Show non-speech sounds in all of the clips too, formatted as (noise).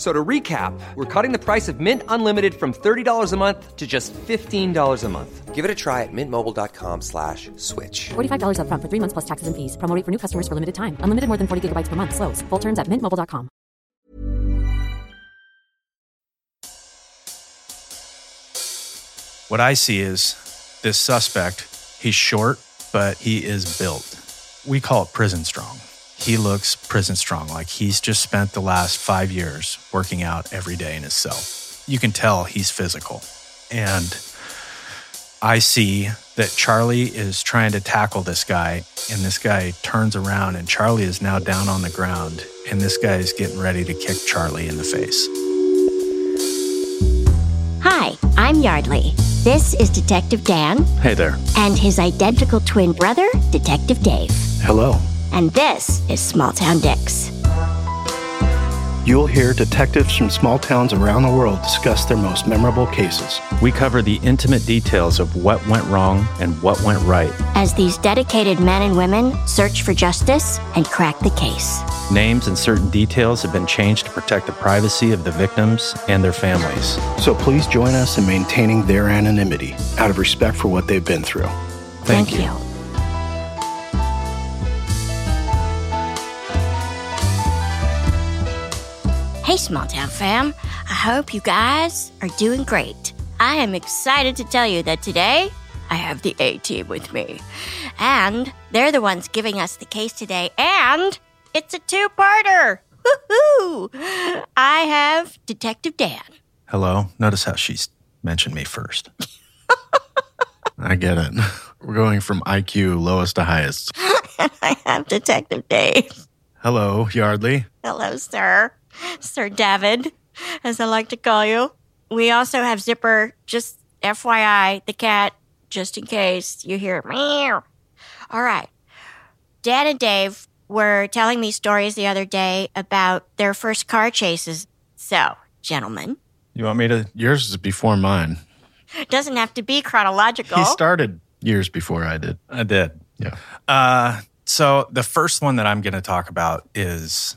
So to recap, we're cutting the price of Mint Unlimited from $30 a month to just $15 a month. Give it a try at mintmobile.com slash switch. $45 upfront for three months plus taxes and fees. Promo rate for new customers for limited time. Unlimited more than 40 gigabytes per month. Slows. Full terms at mintmobile.com. What I see is this suspect, he's short, but he is built. We call it prison strong. He looks prison strong, like he's just spent the last five years working out every day in his cell. You can tell he's physical. And I see that Charlie is trying to tackle this guy, and this guy turns around, and Charlie is now down on the ground, and this guy is getting ready to kick Charlie in the face. Hi, I'm Yardley. This is Detective Dan Hey there. and his identical twin brother, Detective Dave. Hello. And this is Small Town Dicks. You'll hear detectives from small towns around the world discuss their most memorable cases. We cover the intimate details of what went wrong and what went right. As these dedicated men and women search for justice and crack the case. Names and certain details have been changed to protect the privacy of the victims and their families. So please join us in maintaining their anonymity out of respect for what they've been through. Thank, you. Hey, small town fam. I hope you guys are doing great. I am excited to tell you that today I have the A team with me. And they're the ones giving us the case today. And it's a two parter. Woohoo! I have Detective Dan. Hello. Notice how she's mentioned me first. (laughs) I get it. We're going from IQ lowest to highest. And (laughs) I have Detective Dave. Hello, Yardley. Hello, sir. (laughs) Sir David, as I like to call you. We also have Zipper, just FYI, the cat, just in case you hear meow. All right. Dan and Dave were telling me stories the other day about their first car chases. So, gentlemen, You want me to? Yours is before mine. it doesn't have to be chronological. He started years before I did. I did. Yeah. Uh, so the first one that I'm going to talk about is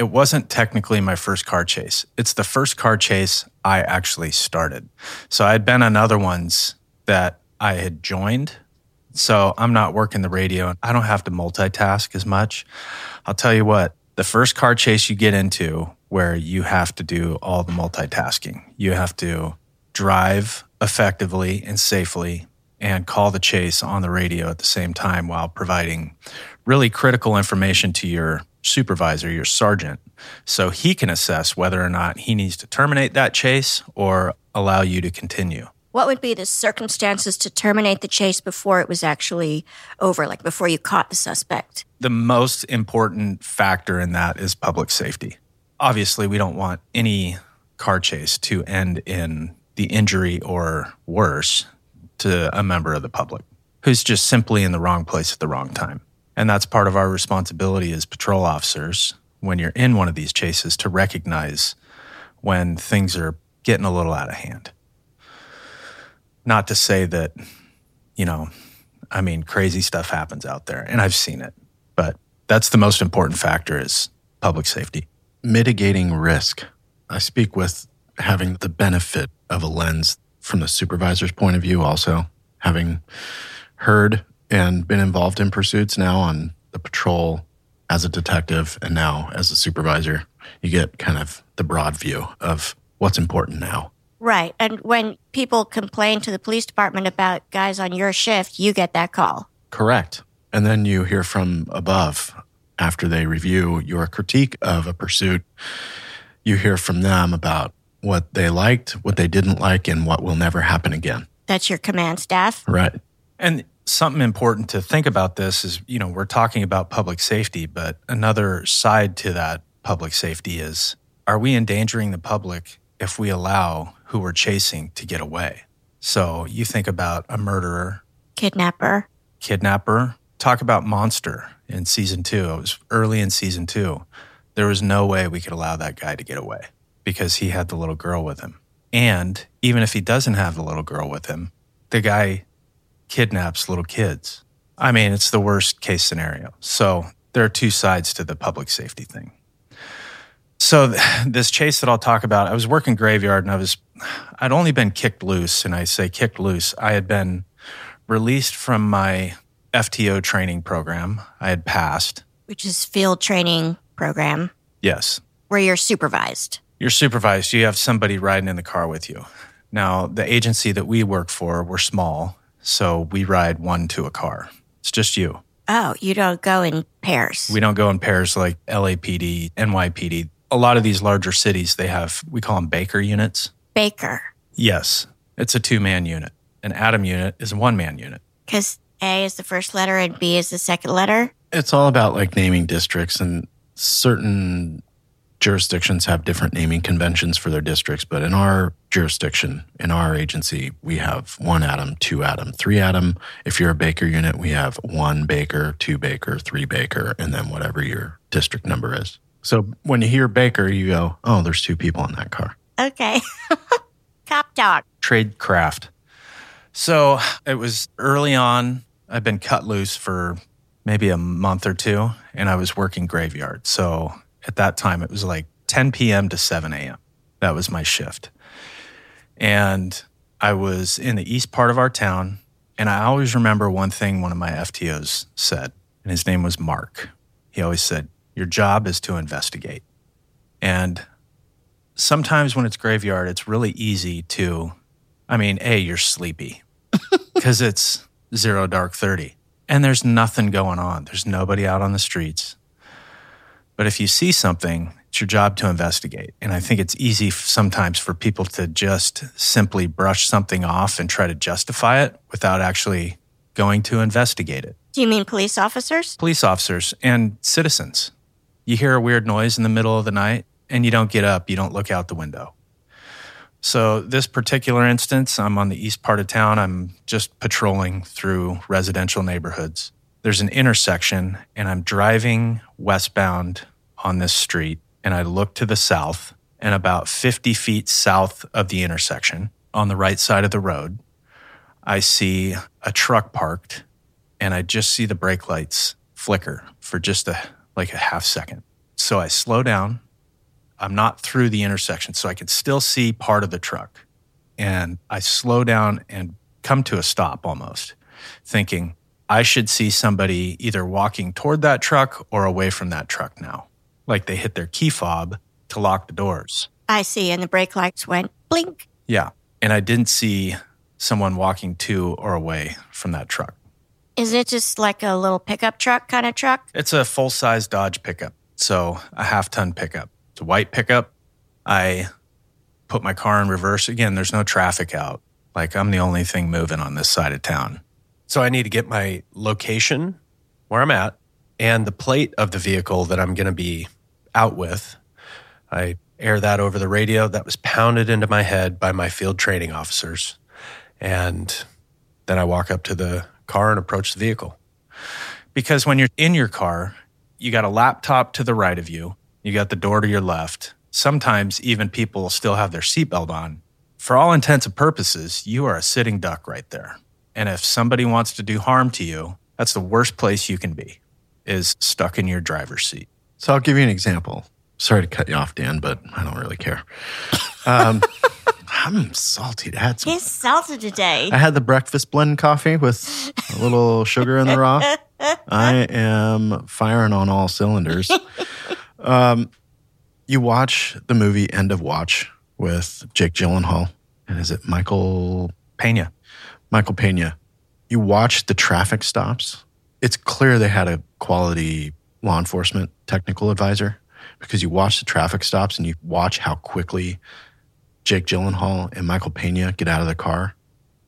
it wasn't technically my first car chase. It's the first car chase I actually started. So I'd been on other ones that I had joined. So I'm not working the radio. I don't have to multitask as much. I'll tell you what, the first car chase you get into where you have to do all the multitasking, you have to drive effectively and safely and call the chase on the radio at the same time while providing really critical information to your supervisor, your sergeant, so he can assess whether or not he needs to terminate that chase or allow you to continue. what would be the circumstances to terminate the chase before it was actually over, like before you caught the suspect? The most important factor in that is public safety. Obviously, we don't want any car chase to end in the injury or worse to a member of the public who's just simply in the wrong place at the wrong time. And that's part of our responsibility as patrol officers when you're in one of these chases to recognize when things are getting a little out of hand. Not to say that, you know, I mean, crazy stuff happens out there, and I've seen it, but that's the most important factor is public safety. Mitigating risk. I speak with having the benefit of a lens from the supervisor's point of view, also having heard and been involved in pursuits now on the patrol as a detective and now as a supervisor. You get kind of the broad view of what's important now. Right. And when people complain to the police department about guys on your shift, you get that call. Correct. And then you hear from above after they review your critique of a pursuit. You hear from them about what they liked, what they didn't like, and what will never happen again. That's your command staff. Right. And something important to think about this is, you know, we're talking about public safety, but another side to that public safety is are we endangering the public if we allow who we're chasing to get away? So you think about a murderer, Kidnapper. kidnapper, talk about monster in season two. It was early in season two. There was no way we could allow that guy to get away because he had the little girl with him. And even if he doesn't have the little girl with him, the guy kidnaps little kids. I mean, it's the worst case scenario. So there are two sides to the public safety thing. So th- this chase that I'll talk about, I was working graveyard and I was, I'd only been kicked loose. And I say kicked loose. I had been released from my FTO training program. I had passed. which is field training program Yes. where you're supervised. You're supervised. You have somebody riding in the car with you. Now, the agency that we work for, we're small. So we ride one to a car. It's just you. Oh, you don't go in pairs. We don't go in pairs like LAPD, NYPD. A lot of these larger cities, they have, we call them Baker units. Baker. Yes, it's a two man unit. An Adam unit is a one man unit. Because A is the first letter and B is the second letter. It's all about like naming districts, and certain jurisdictions have different naming conventions for their districts. But in our jurisdiction, in our agency, we have one Adam, two Adam, three Adam. If you're a Baker unit, we have one Baker, two Baker, three Baker, and then whatever your district number is. So when you hear Baker, you go, oh, there's two people in that car. Okay. (laughs) Cop talk. trade craft. So it was early on. I'd been cut loose for maybe a month or two, and I was working graveyard. So at that time, it was like 10 p.m. to 7 a.m. That was my shift. And I was in the east part of our town. And I always remember one thing one of my FTOs said, and his name was Mark. He always said, Your job is to investigate. And sometimes when it's graveyard, it's really easy to, I mean, A, you're sleepy (laughs) because it's zero dark 30 and there's nothing going on. There's nobody out on the streets. But if you see something, it's your job to investigate. And I think it's easy sometimes for people to just simply brush something off and try to justify it without actually going to investigate it Do you mean police officers? police officers and citizens. You hear a weird noise in the middle of the night and you don't get up, you don't look out the window. So, this particular instance, I'm on the east part of town. I'm just patrolling through residential neighborhoods. There's an intersection, and I'm driving westbound on this street. And I look to the south, and about 50 feet south of the intersection, on the right side of the road, I see a truck parked and I just see the brake lights flicker for just a like a half second. So I slow down. I'm not through the intersection, so I can still see part of the truck. And I slow down and come to a stop almost, thinking I should see somebody either walking toward that truck or away from that truck now. Like they hit their key fob to lock the doors. I see. And the brake lights went blink. Yeah. And I didn't see someone walking to or away from that truck. Is it just like a little pickup truck kind of truck? It's a full size Dodge pickup. So a half ton pickup. It's a white pickup. I put my car in reverse. Again, there's no traffic out. Like I'm the only thing moving on this side of town. So I need to get my location where I'm at and the plate of the vehicle that I'm going to be out with. I air that over the radio. That was pounded into my head by my field training officers. And then I walk up to the car and approach the vehicle. Because when you're in your car, you got a laptop to the right of you, you got the door to your left. Sometimes even people still have their seatbelt on. For all intents and purposes, you are a sitting duck right there. And if somebody wants to do harm to you, that's the worst place you can be, is stuck in your driver's seat. So I'll give you an example. Sorry to cut you off, Dan, but I don't really care. Um, (laughs) I'm salty. I had, some, He's salted today. I had the breakfast blend coffee with a little sugar in the raw. (laughs) I am firing on all cylinders. Um, you watch the movie End of Watch with Jake Gyllenhaal. And is it Michael Pena. Michael Pena. You watch the traffic stops. It's clear they had a quality law enforcement technical advisor because you watch the traffic stops and you watch how quickly Jake Gyllenhaal and Michael Pena get out of the car.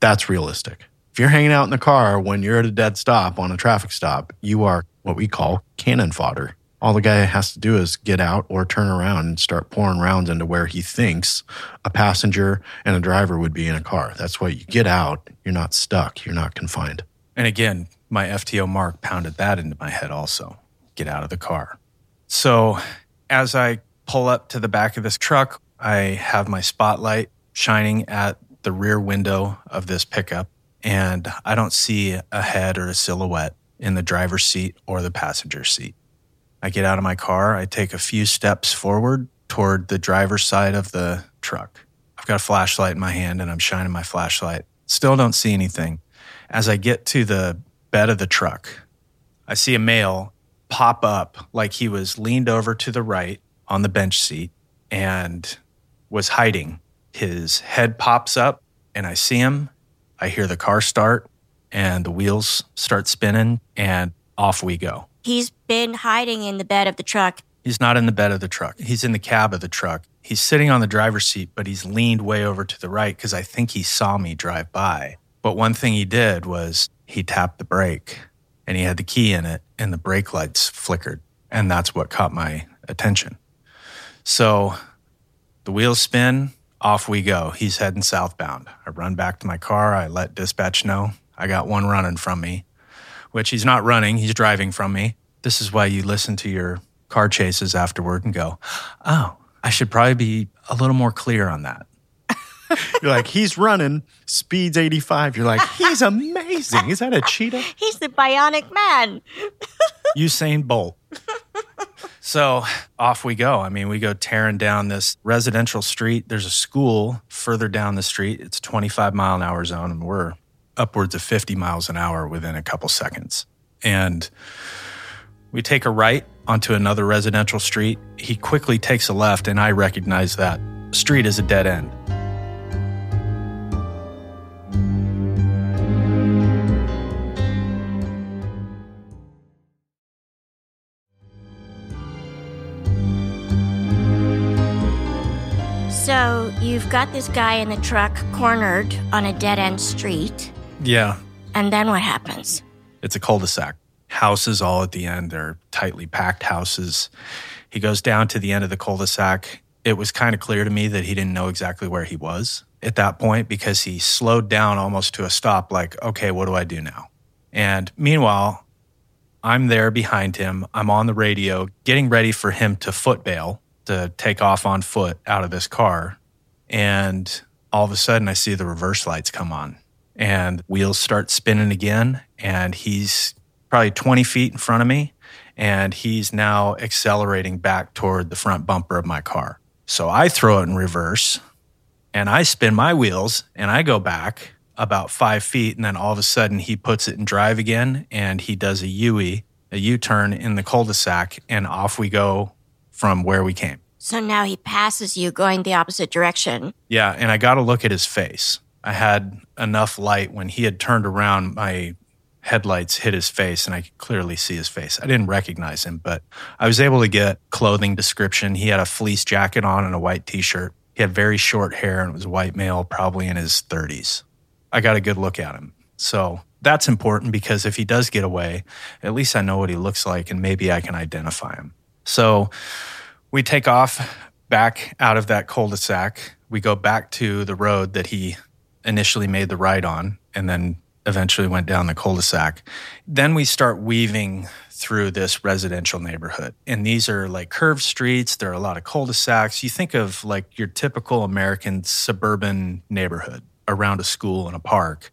That's realistic. If you're hanging out in the car when you're at a dead stop on a traffic stop, you are what we call cannon fodder. All the guy has to do is get out or turn around and start pouring rounds into where he thinks a passenger and a driver would be in a car. That's why you get out. You're not stuck. You're not confined. And again, my FTO Mark pounded that into my head also. Get out of the car. So as I pull up to the back of this truck, I have my spotlight shining at the rear window of this pickup, and I don't see a head or a silhouette in the driver's seat or the passenger seat. I get out of my car, I take a few steps forward toward the driver's side of the truck. I've got a flashlight in my hand and I'm shining my flashlight. Still don't see anything. As I get to the bed of the truck, I see a male pop up like he was leaned over to the right on the bench seat and was hiding. His head pops up and I see him. I hear the car start and the wheels start spinning and off we go. He's been hiding in the bed of the truck. He's not in the bed of the truck. He's in the cab of the truck. He's sitting on the driver's seat, but he's leaned way over to the right because I think he saw me drive by. But one thing he did was he tapped the brake and he had the key in it and the brake lights flickered. And that's what caught my attention. So the wheels spin, off we go. He's heading southbound. I run back to my car. I let dispatch know I got one running from me, which he's not running, he's driving from me. This is why you listen to your car chases afterward and go, oh, I should probably be a little more clear on that. You're like, he's running, speed's 85. You're like, he's amazing. Is that a cheetah? (laughs) He's the bionic man. (laughs) Usain Bolt. So off we go. I mean, we go tearing down this residential street. There's a school further down the street. It's 25 mile an hour zone, and we're upwards of 50 miles an hour within a couple seconds. And we take a right onto another residential street. He quickly takes a left, and I recognize that street is a dead end. You've got this guy in the truck cornered on a dead end street. Yeah, And then what happens? It's a cul-de-sac. Houses all at the end. They're tightly packed houses. He goes down to the end of the cul-de-sac. It was kind of clear to me that he didn't know exactly where he was at that point because he slowed down almost to a stop, like, okay, what do I do now? And meanwhile, I'm there behind him. I'm on the radio getting ready for him to foot bail, to take off on foot out of this car. And all of a sudden, I see the reverse lights come on and wheels start spinning again. And he's probably 20 feet in front of me. And he's now accelerating back toward the front bumper of my car. So I throw it in reverse and I spin my wheels and I go back about five feet. And then all of a sudden, he puts it in drive again and he does a U-E, a U-turn in the cul-de-sac, and off we go from where we came. So now he passes you going the opposite direction. Yeah, and I got to look at his face. I had enough light when he had turned around, my headlights hit his face and I could clearly see his face. I didn't recognize him, but I was able to get clothing description. He had a fleece jacket on and a white t-shirt. He had very short hair and was a white male, probably in his 30s. I got a good look at him. So that's important because if he does get away, at least I know what he looks like and maybe I can identify him. So we take off back out of that cul-de-sac. We go back to the road that he initially made the ride on and then eventually went down the cul-de-sac. Then we start weaving through this residential neighborhood. And these are like curved streets, there are a lot of cul-de-sacs. You think of like your typical American suburban neighborhood around a school and a park.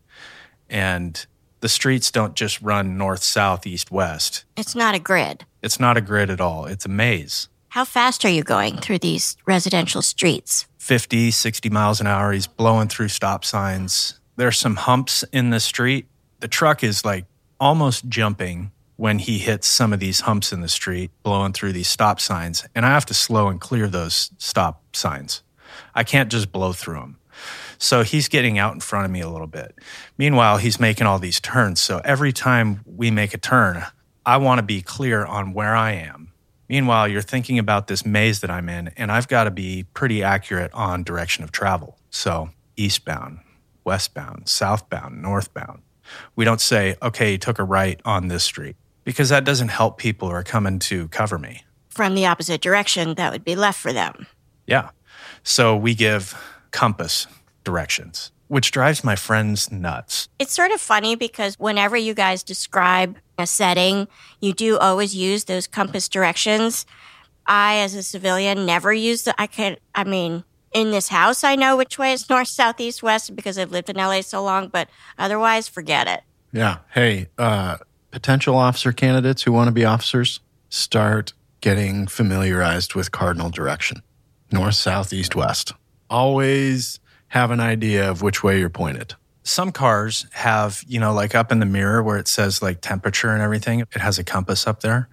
And the streets don't just run north, south, east, west. It's not a grid. It's not a grid at all. It's a maze. How fast are you going through these residential streets? 50, 60 miles an hour. He's blowing through stop signs. There's some humps in the street. The truck is like almost jumping when he hits some of these humps in the street, blowing through these stop signs. And I have to slow and clear those stop signs. I can't just blow through them. So he's getting out in front of me a little bit. Meanwhile, he's making all these turns. So every time we make a turn, I want to be clear on where I am. Meanwhile, you're thinking about this maze that I'm in, and I've got to be pretty accurate on direction of travel. So eastbound, westbound, southbound, northbound. We don't say, okay, you took a right on this street because that doesn't help people who are coming to cover me. From the opposite direction, that would be left for them. Yeah. So we give compass directions, which drives my friends nuts. It's sort of funny because whenever you guys describe a setting, you do always use those compass directions. I, as a civilian, never use the, I could, I mean, in this house, I know which way is (laughs) north, south, east, west because I've lived in LA so long, but otherwise, forget it. Yeah. Hey, uh, potential officer candidates who want to be officers, start getting familiarized with cardinal direction north, south, east, west. Always have an idea of which way you're pointed. Some cars have, you know, like up in the mirror where it says like temperature and everything, it has a compass up there,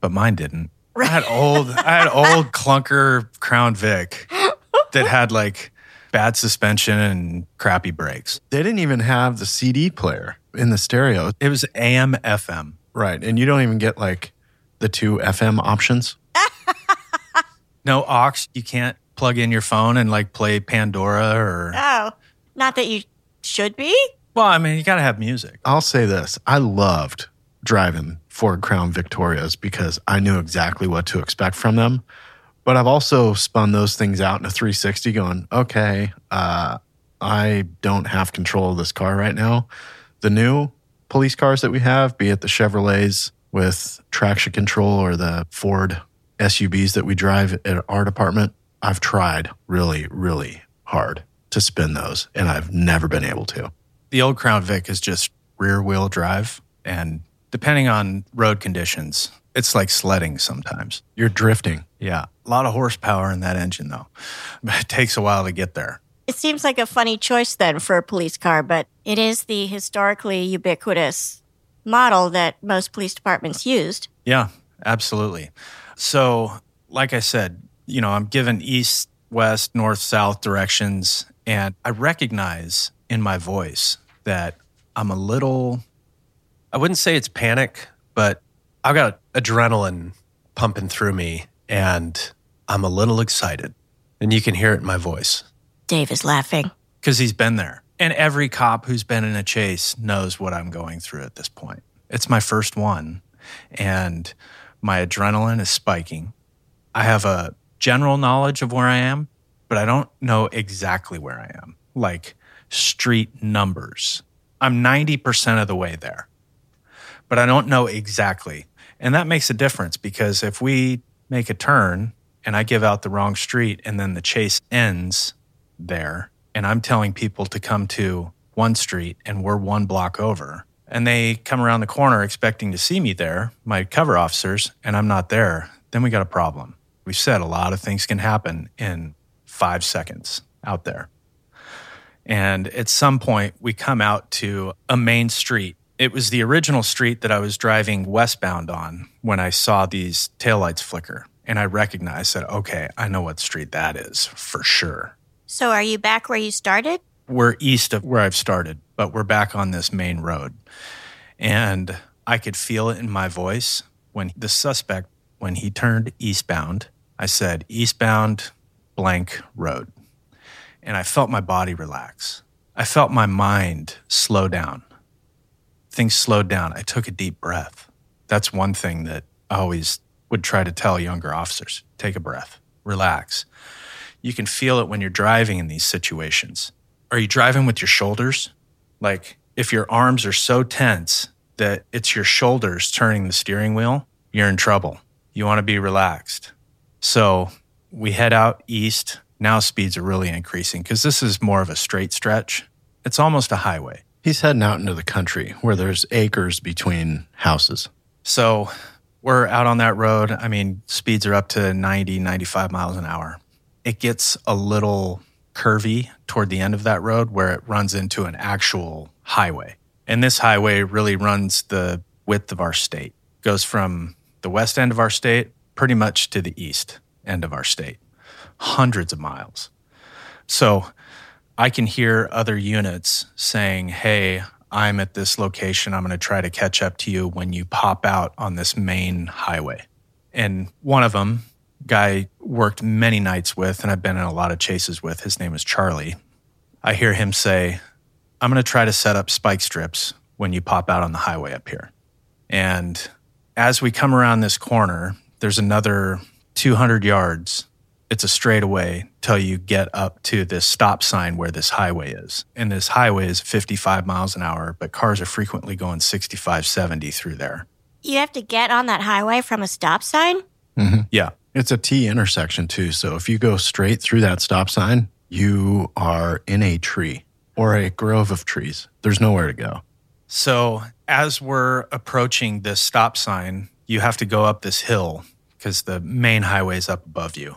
but mine didn't. I had old, I had old clunker Crown Vic that (laughs) had like bad suspension and crappy brakes. They didn't even have the CD player in the stereo. It was AM, FM. Right. And you don't even get like the two FM options. (laughs) No aux. You can't plug in your phone and like play Pandora or. Oh, not that you should be. Well, I mean, you got to have music. I'll say this I loved driving Ford Crown Victorias because I knew exactly what to expect from them. But I've also spun those things out in a 360 going, okay, uh, I don't have control of this car right now. The new police cars that we have, be it the Chevrolets with traction control or the Ford SUVs that we drive at our department, I've tried really, really hard to spin those and I've never been able to. The old Crown Vic is just rear wheel drive. And depending on road conditions, it's like sledding sometimes. You're drifting. Yeah. A lot of horsepower in that engine, though. (laughs) But it takes a while to get there. It seems like a funny choice then for a police car, but it is the historically ubiquitous model that most police departments used. Yeah, absolutely. So, like I said, you know, I'm given east, west, north, south directions, and I recognize in my voice that I'm a little, I wouldn't say it's panic, but I've got adrenaline pumping through me and I'm a little excited. And you can hear it in my voice. Dave is laughing. because he's been there. And every cop who's been in a chase knows what I'm going through at this point. It's my first one, and my adrenaline is spiking. I have a general knowledge of where I am, but I don't know exactly where I am, like street numbers. I'm 90% of the way there, but I don't know exactly. And that makes a difference because if we make a turn and I give out the wrong street and then the chase ends there and I'm telling people to come to one street and we're one block over and they come around the corner expecting to see me there, my cover officers, and I'm not there, then we got a problem. We said a lot of things can happen in five seconds out there. And at some point, we come out to a main street. It was the original street that I was driving westbound on when I saw these taillights flicker. And I recognized that, okay, I know what street that is for sure. So are you back where you started? We're east of where I've started, but we're back on this main road. And I could feel it in my voice when the suspect, when he turned eastbound, I said, eastbound blank road. And I felt my body relax. I felt my mind slow down. Things slowed down. I took a deep breath. That's one thing that I always would try to tell younger officers take a breath, relax. You can feel it when you're driving in these situations. Are you driving with your shoulders? Like if your arms are so tense that it's your shoulders turning the steering wheel, you're in trouble. You want to be relaxed. So we head out east. Now speeds are really increasing because this is more of a straight stretch. It's almost a highway. He's heading out into the country where there's acres between houses. So we're out on that road. I mean, speeds are up to 90, 95 miles an hour. It gets a little curvy toward the end of that road where it runs into an actual highway. And this highway really runs the width of our state, goes from the west end of our state pretty much to the east end of our state, hundreds of miles. So I can hear other units saying, Hey, I'm at this location. I'm going to try to catch up to you when you pop out on this main highway. And one of them, guy worked many nights with, and I've been in a lot of chases with, his name is Charlie. I hear him say, I'm going to try to set up spike strips when you pop out on the highway up here. And as we come around this corner, there's another 200 yards. It's a straightaway till you get up to this stop sign where this highway is. And this highway is 55 miles an hour, but cars are frequently going 65, 70 through there. You have to get on that highway from a stop sign? Mm-hmm. Yeah. It's a T intersection too. So if you go straight through that stop sign, you are in a tree or a grove of trees. There's nowhere to go. So as we're approaching this stop sign, you have to go up this hill because the main highway is up above you.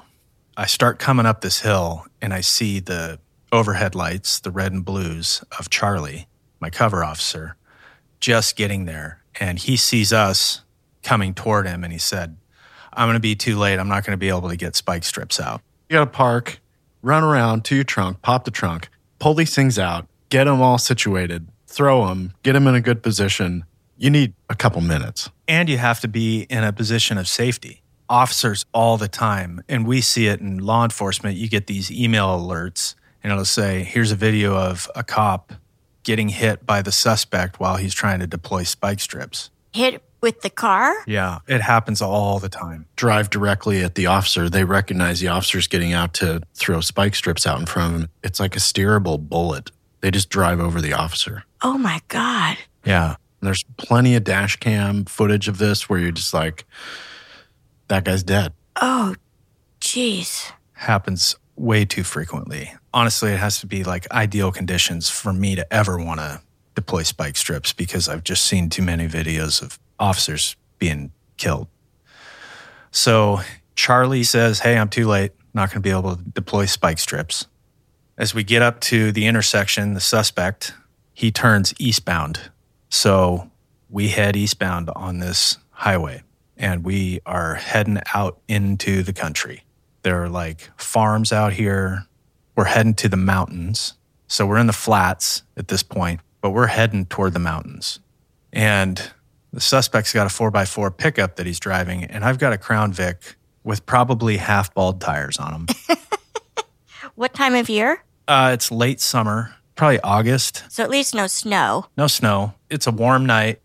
I start coming up this hill and I see the overhead lights, the red and blues of Charlie, my cover officer, just getting there. And he sees us coming toward him and he said, I'm going to be too late. I'm not going to be able to get spike strips out. You got to park, run around to your trunk, pop the trunk, pull these things out, get them all situated, throw them, get them in a good position. You need a couple minutes. and you have to be in a position of safety. Officers all the time, and we see it in law enforcement. You get these email alerts, and it'll say, Here's a video of a cop getting hit by the suspect while he's trying to deploy spike strips. Hit with the car? Yeah, it happens all the time. Drive directly at the officer. They recognize the officer's getting out to throw spike strips out in front of them. It's like a steerable bullet. They just drive over the officer. Oh my God. Yeah. And there's plenty of dash cam footage of this where you're just like, that guy's dead. Oh, jeez. Happens way too frequently. Honestly, it has to be like ideal conditions for me to ever want to deploy spike strips because I've just seen too many videos of officers being killed. So Charlie says, Hey, I'm too late. Not going to be able to deploy spike strips. As we get up to the intersection, the suspect, he turns eastbound. So we head eastbound on this highway and we are heading out into the country. There are like farms out here. We're heading to the mountains. So we're in the flats at this point, but we're heading toward the mountains. And the suspect's got a 4x4 pickup that he's driving, and I've got a Crown Vic with probably half bald tires on them. (laughs) What time of year? uh, it's late summer, probably August. So at least no snow. no snow. It's a warm night.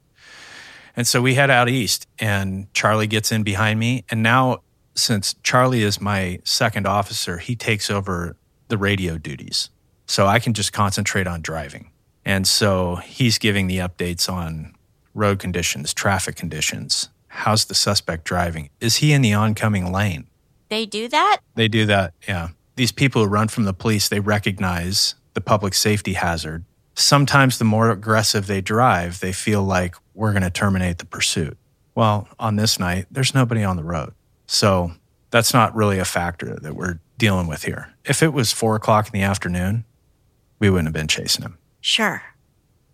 And so we head out east, and Charlie gets in behind me. And now, since Charlie is my second officer, he takes over the radio duties. So I can just concentrate on driving. And so he's giving the updates on road conditions, traffic conditions. How's the suspect driving? Is he in the oncoming lane? They do that? They do that, yeah. These people who run from the police, they recognize the public safety hazard. Sometimes the more aggressive they drive, they feel like we're going to terminate the pursuit. Well, on this night, there's nobody on the road. So that's not really a factor that we're dealing with here. If it was four o'clock in the afternoon, we wouldn't have been chasing him. Sure.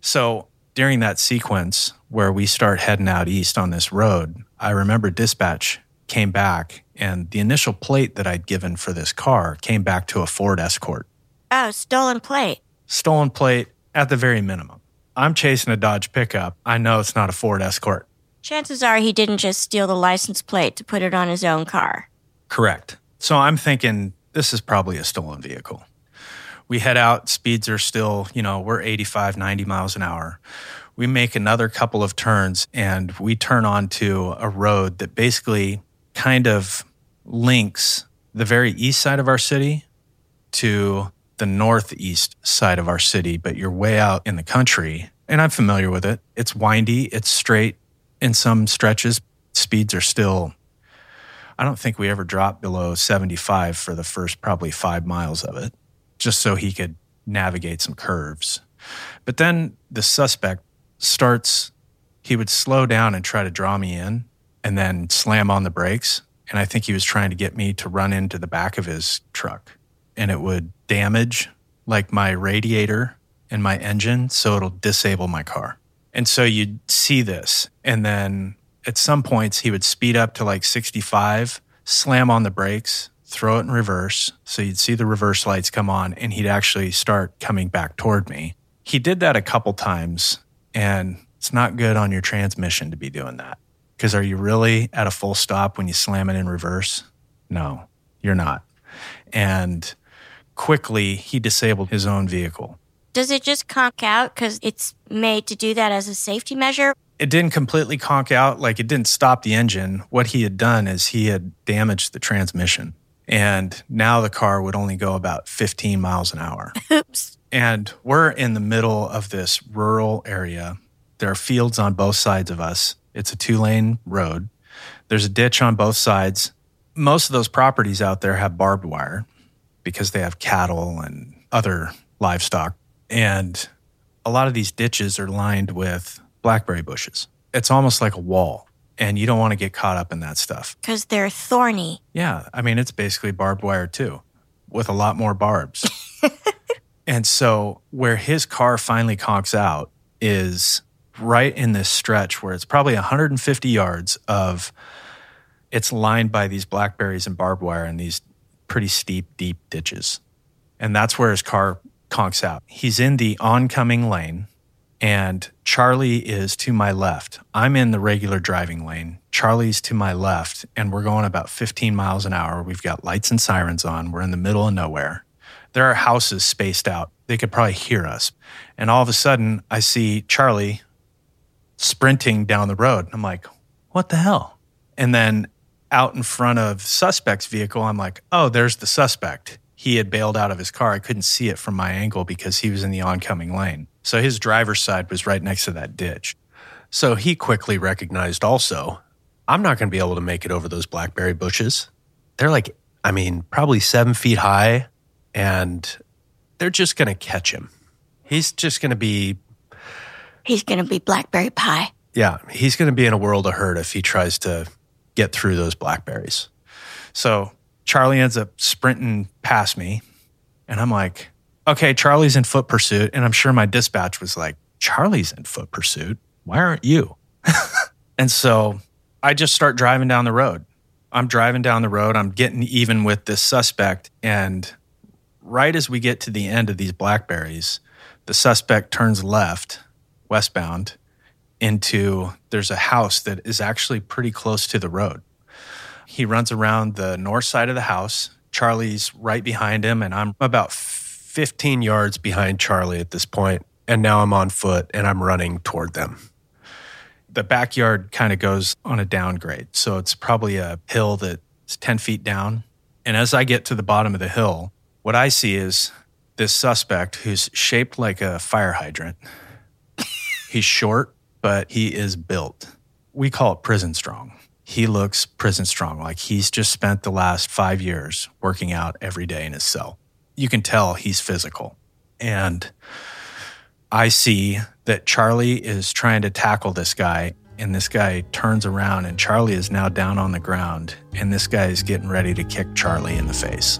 So during that sequence where we start heading out east on this road, I remember dispatch came back and the initial plate that I'd given for this car came back to a Ford Escort. Oh, stolen plate. Stolen plate at the very minimum. I'm chasing a Dodge pickup. I know it's not a Ford Escort. Chances are he didn't just steal the license plate to put it on his own car. Correct. So I'm thinking this is probably a stolen vehicle. We head out, speeds are still, you know, we're 85, 90 miles an hour. We make another couple of turns and we turn onto a road that basically kind of links the very east side of our city to the northeast side of our city, but you're way out in the country. And I'm familiar with it. It's windy, it's straight in some stretches. Speeds are still I don't think we ever dropped below 75 for the first probably five miles of it, just so he could navigate some curves. But then the suspect starts, he would slow down and try to draw me in and then slam on the brakes. And I think he was trying to get me to run into the back of his truck and it would damage like my radiator and my engine. So it'll disable my car. And so you'd see this. And then at some points, he would speed up to like 65, slam on the brakes, throw it in reverse. So you'd see the reverse lights come on and he'd actually start coming back toward me. He did that a couple times and it's not good on your transmission to be doing that. Because are you really at a full stop when you slam it in reverse? No, you're not. And quickly he disabled his own vehicle. Does it just conk out because it's made to do that as a safety measure? It didn't completely conk out, like it didn't stop the engine. What he had done is he had damaged the transmission. And now the car would only go about 15 miles an hour. (laughs) Oops. And we're in the middle of this rural area. There are fields on both sides of us. It's a two lane road. There's a ditch on both sides. Most of those properties out there have barbed wire because they have cattle and other livestock. And a lot of these ditches are lined with blackberry bushes. It's almost like a wall, and you don't want to get caught up in that stuff. Because they're thorny. Yeah, I mean, it's basically barbed wire too, with a lot more barbs. (laughs) and so, where his car finally conks out is right in this stretch where it's probably 150 yards of it's lined by these blackberries and barbed wire and these pretty steep, deep ditches. And that's where his car conks out. He's in the oncoming lane, and Charlie is to my left. I'm in the regular driving lane. Charlie's to my left, and we're going about 15 miles an hour. We've got lights and sirens on. We're in the middle of nowhere. There are houses spaced out. They could probably hear us. And all of a sudden, I see Charlie sprinting down the road. I'm like, what the hell? And then out in front of suspect's vehicle, I'm like, oh, there's the suspect. He had bailed out of his car. I couldn't see it from my angle because he was in the oncoming lane. So his driver's side was right next to that ditch. So he quickly recognized also, I'm not going to be able to make it over those blackberry bushes. They're like, I mean, probably seven feet high, and they're just going to catch him. He's just going to be, He's going to be blackberry pie. yeah, he's going to be in a world of hurt if he tries to get through those blackberries. So Charlie ends up sprinting past me. And I'm like, okay, Charlie's in foot pursuit. And I'm sure my dispatch was like, Charlie's in foot pursuit. Why aren't you? (laughs) and so I just start driving down the road. I'm driving down the road. I'm getting even with this suspect. And right as we get to the end of these blackberries, the suspect turns left, westbound, into there's a house that is actually pretty close to the road. He runs around the north side of the house. Charlie's right behind him, and I'm about 15 yards behind Charlie at this point, and now I'm on foot and I'm running toward them. the backyard kind of goes on a downgrade. So it's probably a hill that's 10 feet down. And as I get to the bottom of the hill, what I see is this suspect who's shaped like a fire hydrant. He's short, but he is built. We call it prison strong. He looks prison strong, like he's just spent the last five years working out every day in his cell. You can tell he's physical. And I see that Charlie is trying to tackle this guy, and this guy turns around, and Charlie is now down on the ground, and this guy is getting ready to kick Charlie in the face.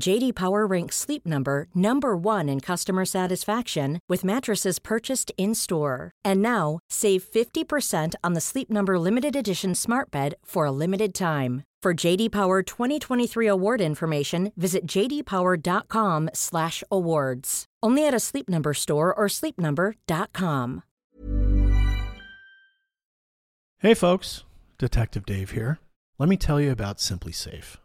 JD Power ranks Sleep Number number 1 in customer satisfaction with mattresses purchased in-store. And now, save 50% on the Sleep Number limited edition Smart Bed for a limited time. For JD Power 2023 award information, visit jdpower.com/awards. Only at a Sleep Number store or sleepnumber.com. Hey folks, Detective Dave here. Let me tell you about SimpliSafe,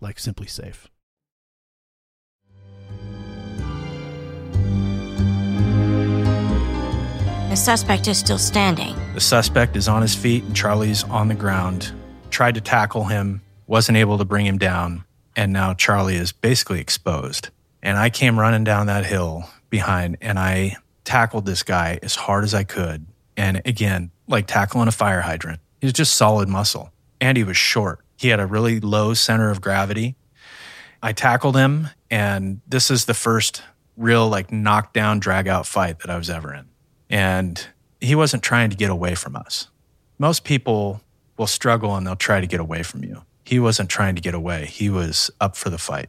like SimpliSafe. The suspect is still standing. The suspect is on his feet and Charlie's on the ground. Tried to tackle him, wasn't able to bring him down, and now Charlie is basically exposed. And I came running down that hill behind and I tackled this guy as hard as I could. And again, like tackling a fire hydrant. He was just solid muscle. And he was short. He had a really low center of gravity. I tackled him, and this is the first real like knockdown, drag out fight that I was ever in. And he wasn't trying to get away from us. Most people will struggle and they'll try to get away from you. He wasn't trying to get away, he was up for the fight.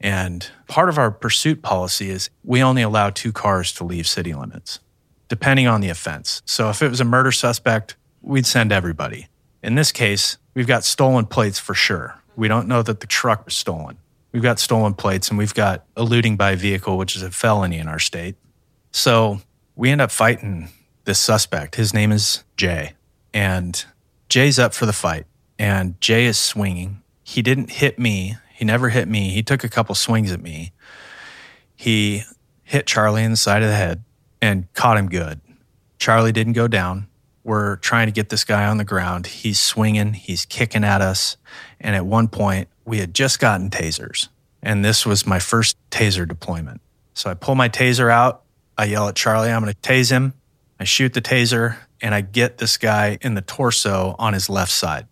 And part of our pursuit policy is we only allow two cars to leave city limits, depending on the offense. So if it was a murder suspect, we'd send everybody. In this case, we've got stolen plates for sure. We don't know that the truck was stolen. We've got stolen plates and we've got eluding by vehicle, which is a felony in our state. So we end up fighting this suspect. His name is Jay. And Jay's up for the fight. And Jay is swinging. He didn't hit me. He never hit me. He took a couple swings at me. He hit Charlie in the side of the head and caught him good. Charlie didn't go down. We're trying to get this guy on the ground. He's swinging, he's kicking at us. And at one point, we had just gotten tasers. And this was my first taser deployment. So I pull my taser out. I yell at Charlie, I'm going to tase him. I shoot the taser and I get this guy in the torso on his left side.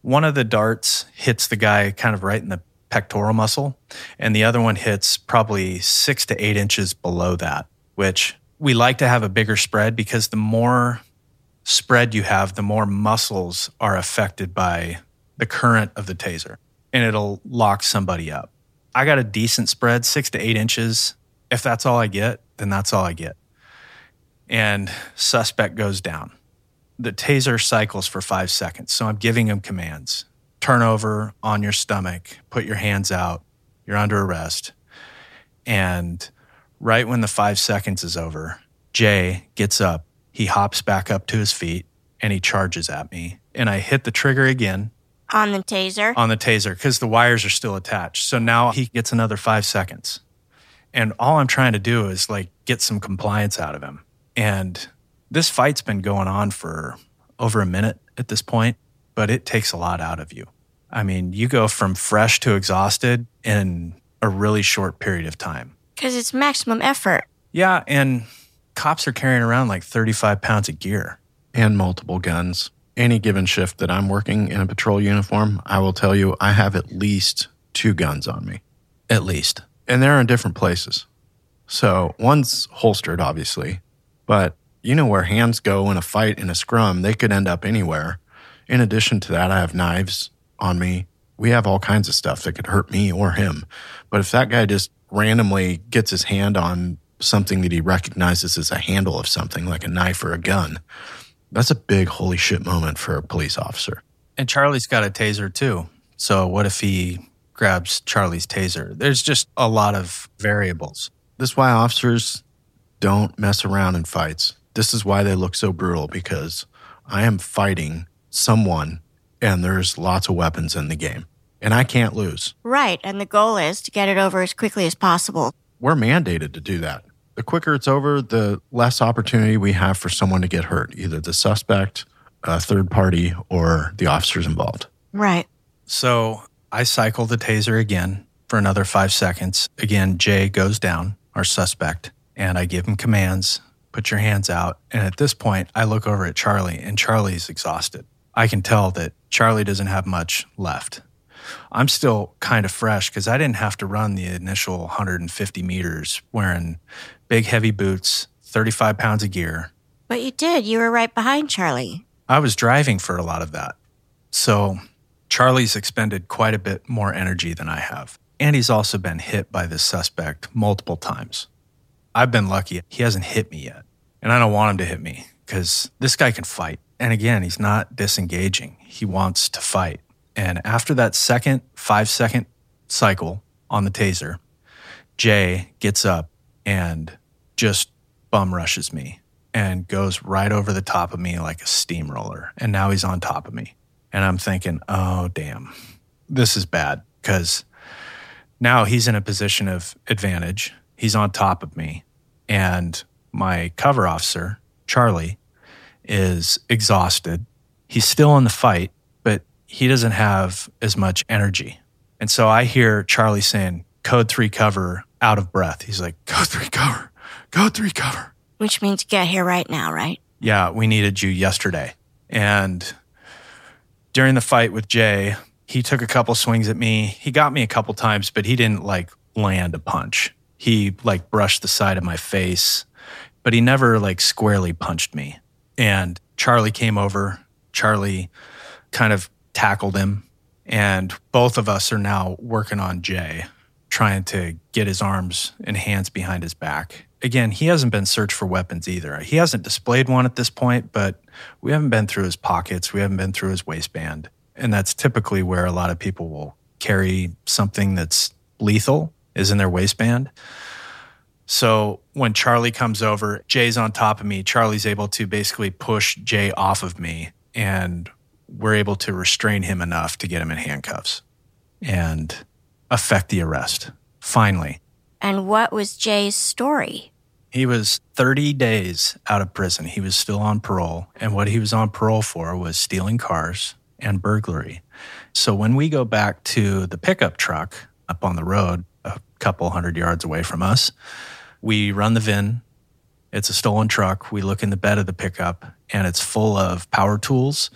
One of the darts hits the guy kind of right in the pectoral muscle, and the other one hits probably six to eight inches below that, which we like to have a bigger spread because the more spread you have, the more muscles are affected by the current of the taser, and it'll lock somebody up. I got a decent spread, six to eight inches. If that's all I get, then that's all I get. And suspect goes down. The taser cycles for five seconds. So I'm giving him commands turn over on your stomach, put your hands out, you're under arrest. And right when the five seconds is over, Jay gets up, he hops back up to his feet, and he charges at me. And I hit the trigger again On the taser. on the taser because the wires are still attached. So now he gets another five seconds. And all I'm trying to do is like get some compliance out of him. And this fight's been going on for over a minute at this point, but it takes a lot out of you. I mean, you go from fresh to exhausted in a really short period of time. Because it's maximum effort. Yeah. And cops are carrying around like 35 pounds of gear. and multiple guns. Any given shift that I'm working in a patrol uniform, I will tell you I have at least two guns on me. At least. And they're in different places. So one's holstered, obviously, but you know where hands go in a fight in a scrum, they could end up anywhere. In addition to that, I have knives on me. We have all kinds of stuff that could hurt me or him. But if that guy just randomly gets his hand on something that he recognizes as a handle of something like a knife or a gun, that's a big holy shit moment for a police officer. And Charlie's got a taser too. So what if he grabs Charlie's taser? There's just a lot of variables. This is why officers don't mess around in fights. This is why they look so brutal because I am fighting someone and there's lots of weapons in the game and I can't lose. Right. And the goal is to get it over as quickly as possible. We're mandated to do that. The quicker it's over, the less opportunity we have for someone to get hurt, either the suspect, a third party, or the officers involved. Right. So I cycle the taser again for another five seconds. Again, Jay goes down, our suspect, and I give him commands put your hands out. And at this point, I look over at Charlie, and Charlie's exhausted. I can tell that Charlie doesn't have much left. I'm still kind of fresh because I didn't have to run the initial 150 meters wearing big, heavy boots, 35 pounds of gear. But you did. You were right behind Charlie. I was driving for a lot of that. So Charlie's expended quite a bit more energy than I have. And he's also been hit by this suspect multiple times. I've been lucky. He hasn't hit me yet. And I don't want him to hit me because this guy can fight. And again, he's not disengaging. He wants to fight. And after that second five second cycle on the taser, Jay gets up and just bum rushes me and goes right over the top of me like a steamroller. And now he's on top of me. And I'm thinking, oh, damn, this is bad because now he's in a position of advantage he's on top of me. And my cover officer, Charlie, is exhausted. He's still in the fight, but he doesn't have as much energy. And so I hear Charlie saying, Code three cover, out of breath. He's like, Code three cover, code three cover. Which means get here right now, right? Yeah, we needed you yesterday. And during the fight with Jay, he took a couple swings at me. He got me a couple times, but he didn't like land a punch he like brushed the side of my face, but he never like squarely punched me. And Charlie came over. Charlie kind of tackled him. And both of us are now working on Jay, trying to get his arms and hands behind his back. Again, he hasn't been searched for weapons either. He hasn't displayed one at this point, but we haven't been through his pockets. We haven't been through his waistband. And that's typically where a lot of people will carry something that's lethal is in their waistband. So when Charlie comes over, Jay's on top of me. Charlie's able to basically push Jay off of me, and we're able to restrain him enough to get him in handcuffs and affect the arrest. Finally. And what was Jay's story? He was 30 days out of prison. He was still on parole. And what he was on parole for was stealing cars and burglary. So when we go back to the pickup truck up on the road, a couple hundred yards away from us. We run the VIN. It's a stolen truck. We look in the bed of the pickup and it's full of power tools.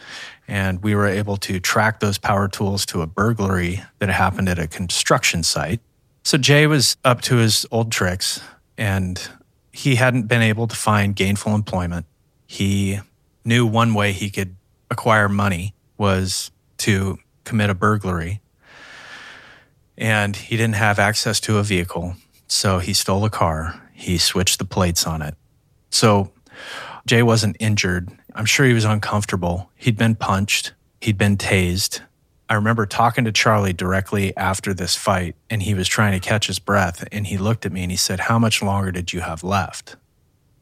And we were able to track those power tools to a burglary that happened at a construction site. So Jay was up to his old tricks and he hadn't been able to find gainful employment. He knew one way he could acquire money was to commit a burglary and he didn't have access to a vehicle. So he stole a car. He switched the plates on it. So Jay wasn't injured. I'm sure he was uncomfortable. He'd been punched, he'd been tased. I remember talking to Charlie directly after this fight, and he was trying to catch his breath. And he looked at me and he said, How much longer did you have left?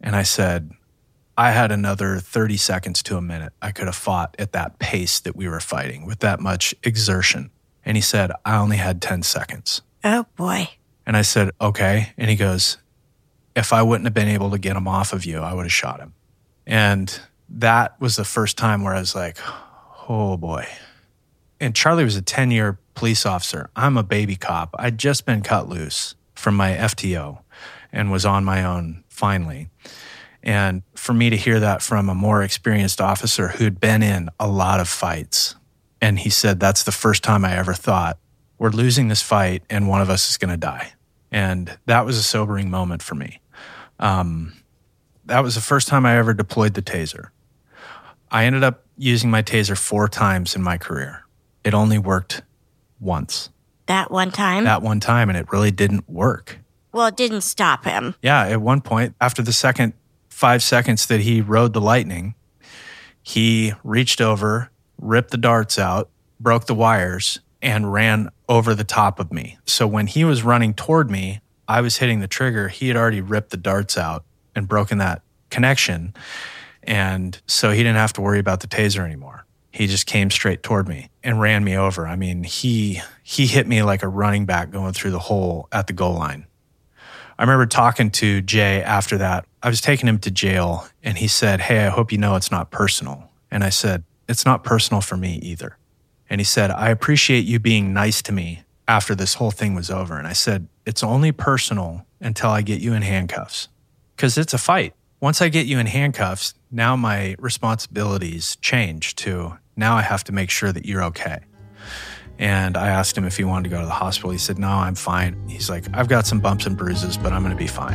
And I said, I had another 30 seconds to a minute. I could have fought at that pace that we were fighting with that much exertion. And he said, I only had 10 seconds. Oh boy. And I said, okay. And he goes, if I wouldn't have been able to get him off of you, I would have shot him. And that was the first time where I was like, oh boy. And Charlie was a 10 year police officer. I'm a baby cop. I'd just been cut loose from my FTO and was on my own finally. And for me to hear that from a more experienced officer who'd been in a lot of fights and he said, That's the first time I ever thought, we're losing this fight and one of us is going to die. And that was a sobering moment for me. Um, That was the first time I ever deployed the taser. I ended up using my taser four times in my career. It only worked once. That one time? That one time, and it really didn't work. well, it didn't stop him. Yeah, at one point, after the second five seconds that he rode the lightning, he reached over, ripped the darts out, broke the wires, and ran over the top of me. So when he was running toward me, I was hitting the trigger. He had already ripped the darts out and broken that connection. And so he didn't have to worry about the taser anymore. He just came straight toward me and ran me over. I mean, he he hit me like a running back going through the hole at the goal line. I remember talking to Jay after that. I was taking him to jail and he said, Hey, I hope you know it's not personal. And I said, It's not personal for me either. And he said, I appreciate you being nice to me after this whole thing was over. And I said, It's only personal until I get you in handcuffs because it's a fight. Once I get you in handcuffs, now my responsibilities change to now I have to make sure that you're okay. And I asked him if he wanted to go to the hospital. He said, No, I'm fine. He's like, I've got some bumps and bruises, but I'm going to be fine.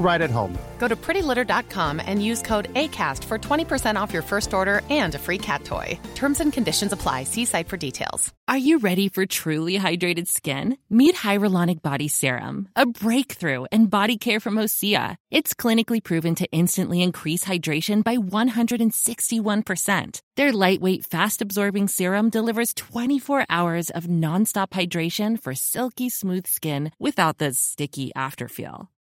right at home. Go to prettylitter.com and use code ACAST for 20% off your first order and a free cat toy. Terms and conditions apply. See site for details. Are you ready for truly hydrated skin? Meet Hyaluronic Body Serum, a breakthrough in body care from Osea. It's clinically proven to instantly increase hydration by 161%. Their lightweight, fast absorbing serum delivers 24 hours of nonstop hydration for silky smooth skin without the sticky afterfeel.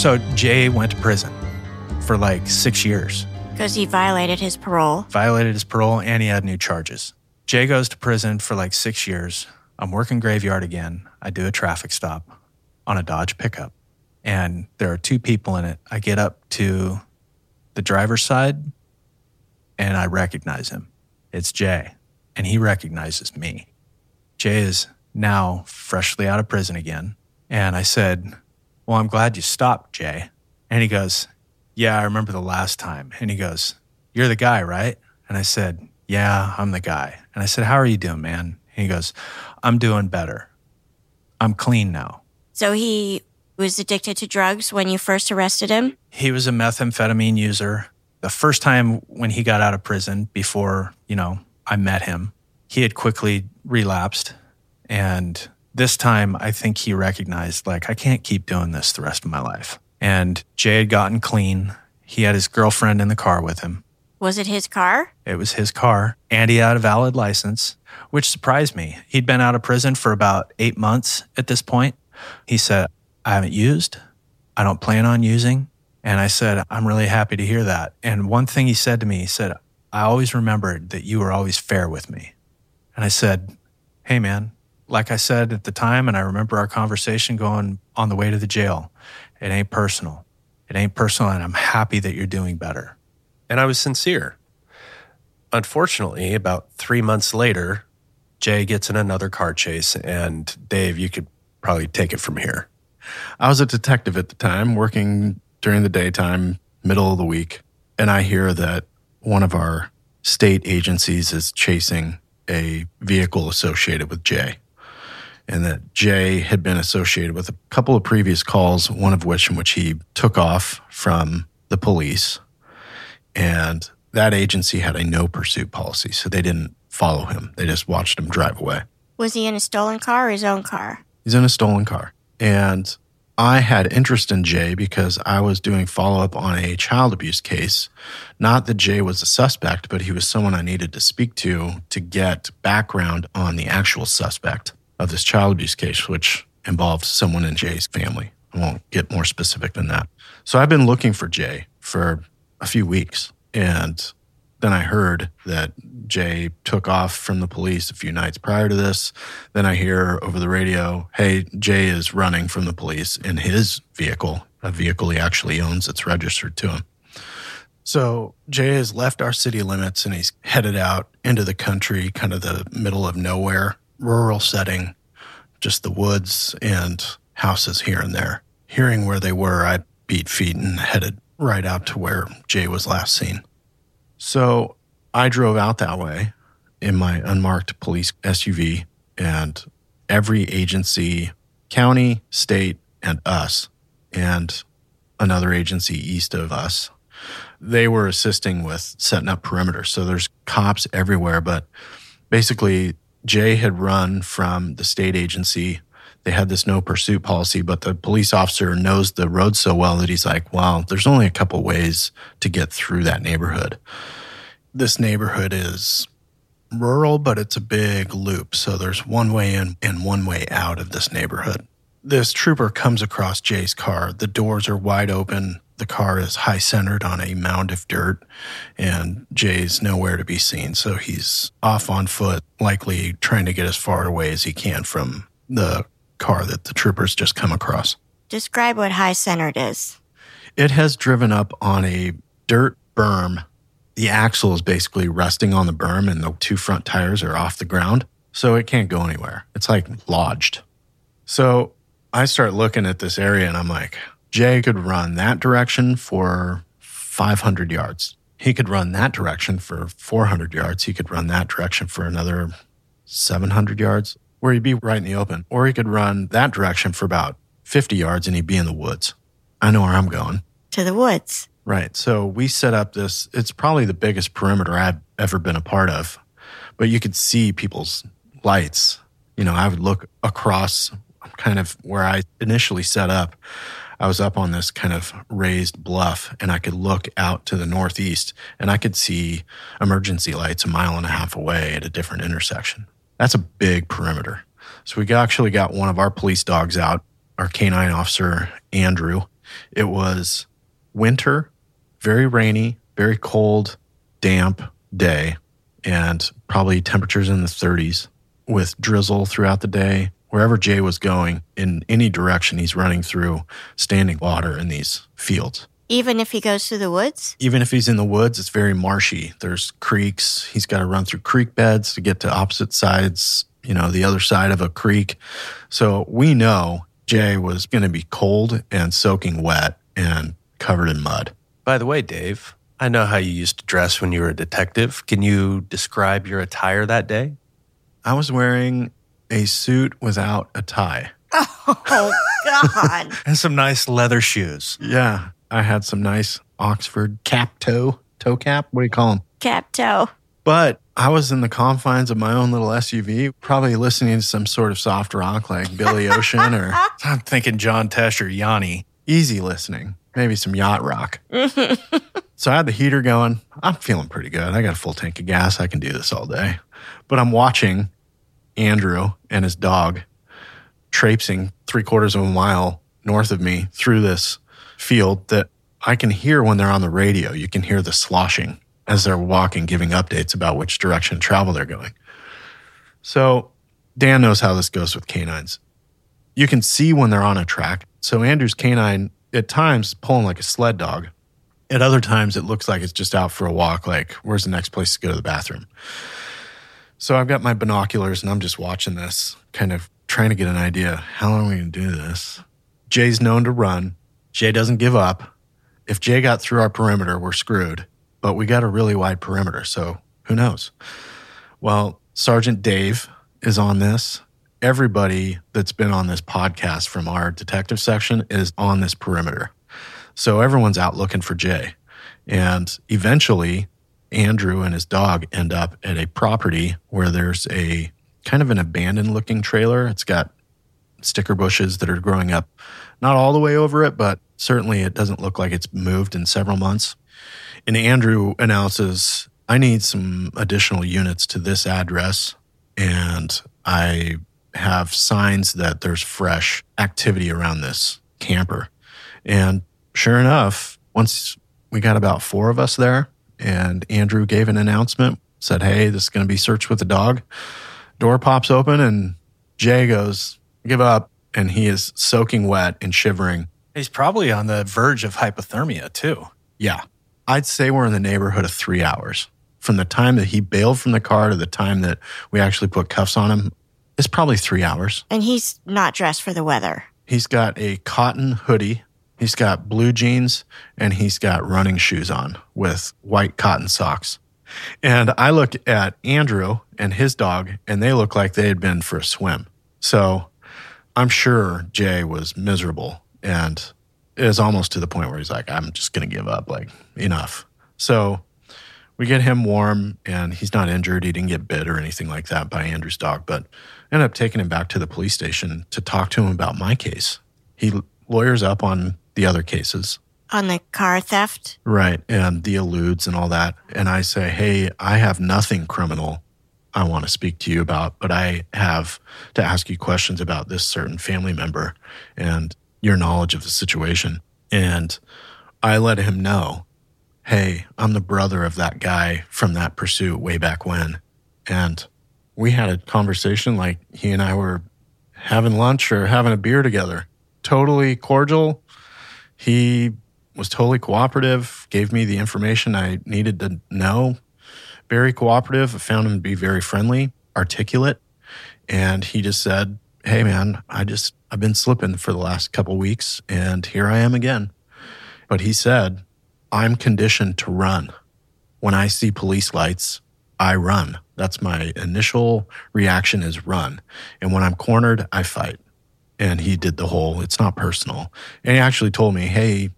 So Jay went to prison for like six years, Because he violated his parole. violated his parole, and he had new charges. Jay goes to prison for like six years. I'm working graveyard again. I do a traffic stop on a Dodge pickup, and there are two people in it. I get up to the driver's side and I recognize him. It's Jay, and he recognizes me. Jay is now freshly out of prison again. And I said, Well, I'm glad you stopped, Jay. And he goes, Yeah, I remember the last time. And he goes, You're the guy, right? And I said, Yeah, I'm the guy. And I said, How are you doing, man? And he goes, I'm doing better. I'm clean now. So he was addicted to drugs when you first arrested him? He was a methamphetamine user. The first time when he got out of prison, before, you know, I met him, he had quickly relapsed. And this time, I think he recognized, like, I can't keep doing this the rest of my life. And Jay had gotten clean. He had his girlfriend in the car with him. Was it his car? It was his car, and he had a valid license, which surprised me. He'd been out of prison for about eight months at this point. He said, I haven't used. I don't plan on using. And I said, I'm really happy to hear that. And one thing he said to me, he said, I always remembered that you were always fair with me. And I said, Hey, man, like I said at the time, and I remember our conversation going on the way to the jail, it ain't personal. It ain't personal, and I'm happy that you're doing better. And I was sincere. Unfortunately, about three months later, Jay gets in another car chase, and Dave, you could probably take it from here. I was a detective at the time, working during the daytime, middle of the week, and I hear that one of our state agencies is chasing a vehicle associated with Jay. And that Jay had been associated with a couple of previous calls, one of which in which he took off from the police. And that agency had a no pursuit policy, so they didn't follow him. They just watched him drive away. Was he in a stolen car or his own car? He's in a stolen car. And I had interest in Jay because I was doing follow up on a child abuse case. Not that Jay was a suspect, but he was someone I needed to speak to to get background on the actual suspect of this child abuse case, which involves someone in Jay's family. I won't get more specific than that. So I've been looking for Jay for a few weeks. And then I heard that Jay took off from the police a few nights prior to this. Then I hear over the radio, hey, Jay is running from the police in his vehicle, a vehicle he actually owns that's registered to him. So Jay has left our city limits and he's headed out into the country, kind of the middle of nowhere, rural setting, just the woods and houses here and there. Hearing where they were, I beat feet and headed right out to where Jay was last seen. So I drove out that way in my unmarked police SUV, and every agency, county, state, and us, and another agency east of us, they were assisting with setting up perimeters. So there's cops everywhere, but basically, Jay had run from the state agency. They had this no pursuit policy, but the police officer knows the road so well that he's like, well, there's only a couple ways to get through that neighborhood this neighborhood is rural, but it's a big loop. So there's one way in and one way out of this neighborhood. This trooper comes across Jay's car. The doors are wide open. The car is high centered on a mound of dirt, and Jay's nowhere to be seen. So he's off on foot, likely trying to get as far away as he can from the car that the troopers just come across. Describe what high centered is. It has driven up on a dirt berm the axle is basically resting on the berm and the two front tires are off the ground. So it can't go anywhere. It's like lodged. So I start looking at this area and I'm like, Jay could run that direction for 500 yards. He could run that direction for 400 yards. He could run that direction for another 700 yards, where he'd be right in the open. Or he could run that direction for about 50 yards and he'd be in the woods. I know where I'm going. To the woods. Right. So we set up this, it's probably the biggest perimeter I've ever been a part of, but you could see people's lights. You know, I would look across kind of where I initially set up. I was up on this kind of raised bluff and I could look out to the northeast and I could see emergency lights a mile and a half away at a different intersection. That's a big perimeter. So we actually got one of our police dogs out, our canine officer, Andrew. It was winter very rainy, very cold, damp day, and probably temperatures in the 30s with drizzle throughout the day. Wherever Jay was going, in any direction, he's running through standing water in these fields. Even if he goes through the woods? Even if he's in the woods, it's very marshy. There's creeks. He's got to run through creek beds to get to opposite sides, you know, the other side of a creek. So we know Jay was going to be cold and soaking wet and covered in mud. By the way, Dave, I know how you used to dress when you were a detective. Can you describe your attire that day? I was wearing a suit without a tie. Oh, God. (laughs) and some nice leather shoes. Yeah. I had some nice Oxford cap toe, toe cap. What do you call them? Cap toe. But I was in the confines of my own little SUV, probably listening to some sort of soft rock like Billy (laughs) Ocean or (laughs) I'm thinking John Tesh or Yanni. Easy listening maybe some yacht rock. so I had the heater going. I'm feeling pretty good. I got a full tank of gas. I can do this all day. But I'm watching Andrew and his dog traipsing three quarters of a mile north of me through this field that I can hear when they're on the radio. You can hear the sloshing as they're walking, giving updates about which direction travel they're going. So Dan knows how this goes with canines. You can see when they're on a track. So Andrew's canine at times pulling like a sled dog. At other times, it looks like it's just out for a walk, like, where's the next place to go to the bathroom? So I've got my binoculars and I'm just watching this, kind of trying to get an idea how long are we going to do this? Jay's known to run. Jay doesn't give up. If Jay got through our perimeter, we're screwed. But we got a really wide perimeter, so who knows? Well, Sergeant Dave is on this everybody that's been on this podcast from our detective section is on this perimeter. So everyone's out looking for Jay. And eventually, Andrew and his dog end up at a property where there's a kind of an abandoned looking trailer. It's got sticker bushes that are growing up, not all the way over it, but certainly it doesn't look like it's moved in several months. And Andrew announces, I need some additional units to this address. And I have signs that there's fresh activity around this camper. And sure enough, once we got about four of us there, and Andrew gave an announcement, said, Hey, this is going to be searched with a dog. Door pops open, and Jay goes, Give up. And he is soaking wet and shivering. He's probably on the verge of hypothermia, too. Yeah. I'd say we're in the neighborhood of three hours. From the time that he bailed from the car to the time that we actually put cuffs on him, it's probably three hours. And he's not dressed for the weather. He's got a cotton hoodie, he's got blue jeans, and he's got running shoes on with white cotton socks. And I looked at Andrew and his dog, and they looked like they had been for a swim. So I'm sure Jay was miserable and was almost to the point where he's like, I'm just going to give up, like, enough. So we get him warm and he's not injured. He didn't get bit or anything like that by Andrew's dog, but ended up taking him back to the police station to talk to him about my case. He lawyers up on the other cases. On the car theft? Right. And the eludes and all that. And I say, Hey, I have nothing criminal I want to speak to you about, but I have to ask you questions about this certain family member and your knowledge of the situation. And I let him know, Hey, I'm the brother of that guy from that pursuit way back when. And we had a conversation like he and I were having lunch or having a beer together. Totally cordial. He was totally cooperative, gave me the information I needed to know. Very cooperative. I found him to be very friendly, articulate. And he just said, Hey, man, I just, I've been slipping for the last couple weeks and here I am again. But he said, I'm conditioned to run. When I see police lights, I run. That's my initial reaction is run. And when I'm cornered, I fight. And he did the whole, it's not personal. And he actually told me, Hey,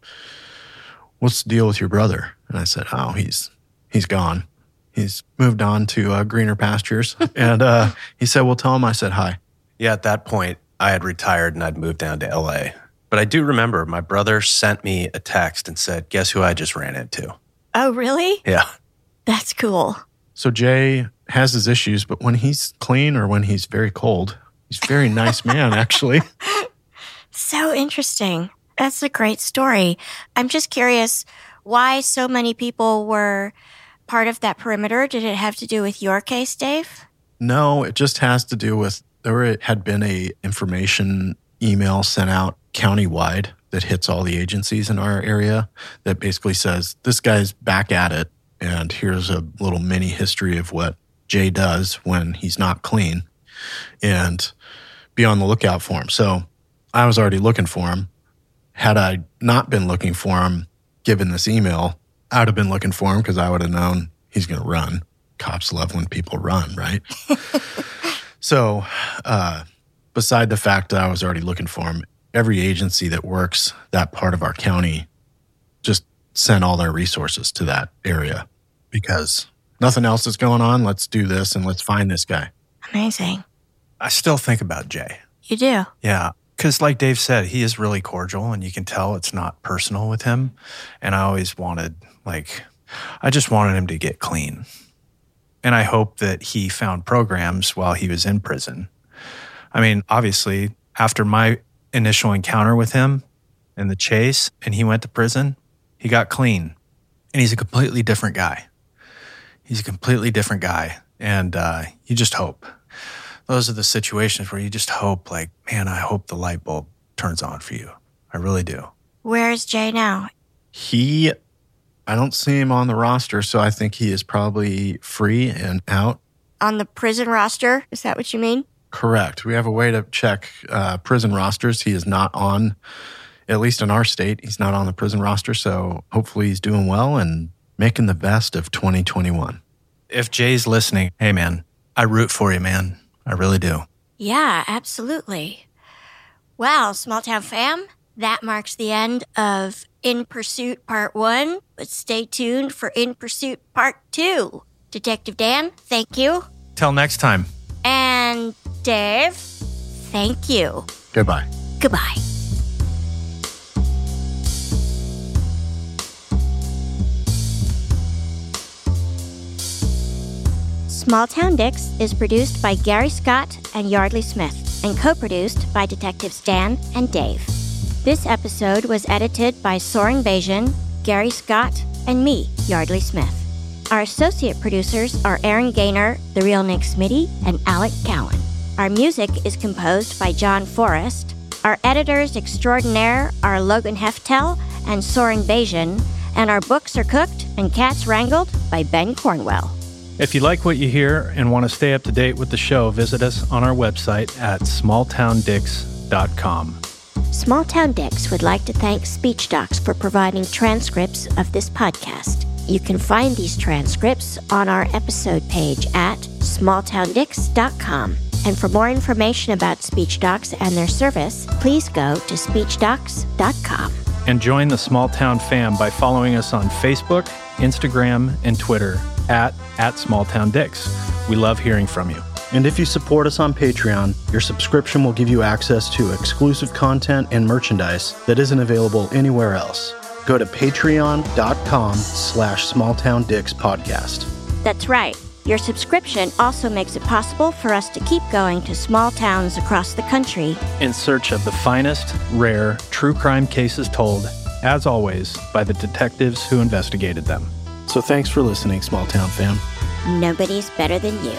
what's the deal with your brother? And I said, Oh, he's, he's gone. He's moved on to uh, greener pastures. (laughs) and uh, he said, Well, tell him I said hi. Yeah, at that point, I had retired and I'd moved down to LA. But I do remember my brother sent me a text and said, Guess who I just ran into? Oh, really? Yeah. That's cool. So Jay has his issues, but when he's clean or when he's very cold, he's a very nice man, actually. (laughs) So interesting. That's a great story. I'm just curious why so many people were part of that perimeter. Did it have to do with your case, Dave? No, it just has to do with there had been a information email sent out countywide that hits all the agencies in our area that basically says this guy's back at it and here's a little mini history of what Jay does when he's not clean and be on the lookout for him. So I was already looking for him. Had I not been looking for him, given this email, I would have been looking for him because I would have known he's going to run. Cops love when people run, right? (laughs) so, uh, beside the fact that I was already looking for him, every agency that works that part of our county just sent all their resources to that area because nothing else is going on. Let's do this and let's find this guy. Amazing. I still think about Jay. You do? Yeah. Because, like Dave said, he is really cordial and you can tell it's not personal with him. And I always wanted, like, I just wanted him to get clean. And I hope that he found programs while he was in prison. I mean, obviously, after my initial encounter with him in the chase and he went to prison, he got clean and he's a completely different guy. He's a completely different guy. And uh, you just hope. Those are the situations where you just hope, like, man, I hope the light bulb turns on for you. I really do. Where's Jay now? He, I don't see him on the roster, so I think he is probably free and out. On the prison roster? Is that what you mean? Correct. We have a way to check uh, prison rosters. He is not on, at least in our state, he's not on the prison roster. So hopefully he's doing well and making the best of 2021. If Jay's listening, hey, man, I root for you, man. I really do. Yeah, absolutely. Well, small town fam, that marks the end of In Pursuit Part 1, but stay tuned for In Pursuit Part 2. Detective Dan, thank you. Till next time. And Dave, thank you. Goodbye. Goodbye. Small Town Dicks is produced by Gary Scott and Yeardley Smith and co produced by Detectives Dan and Dave. This episode was edited by Soren Bajan, Gary Scott, and me, Yeardley Smith. Our associate producers are Aaron Gaynor, The Real Nick Smitty, and Alec Cowan. Our music is composed by John Forrest. Our editors extraordinaire are Logan Heftel and Soren Bajan, and our books are cooked and cats wrangled by Ben Cornwell. If you like what you hear and want to stay up to date with the show, visit us on our website at smalltowndicks.com. Small Town Dicks would like to thank Speech Docs for providing transcripts of this podcast. You can find these transcripts on our episode page at smalltowndicks.com. And for more information about Speech Docs and their service, please go to speechdocs.com. And join the Small Town fam by following us on Facebook, Instagram, and Twitter at, at Small Town Dicks. We love hearing from you. And if you support us on Patreon, your subscription will give you access to exclusive content and merchandise that isn't available anywhere else. Go to patreon.com slash smalltowndicks podcast. That's right. Your subscription also makes it possible for us to keep going to small towns across the country In search of the finest, rare, true crime cases told, as always, by the detectives who investigated them. So thanks for listening, Small Town fam. Nobody's better than you.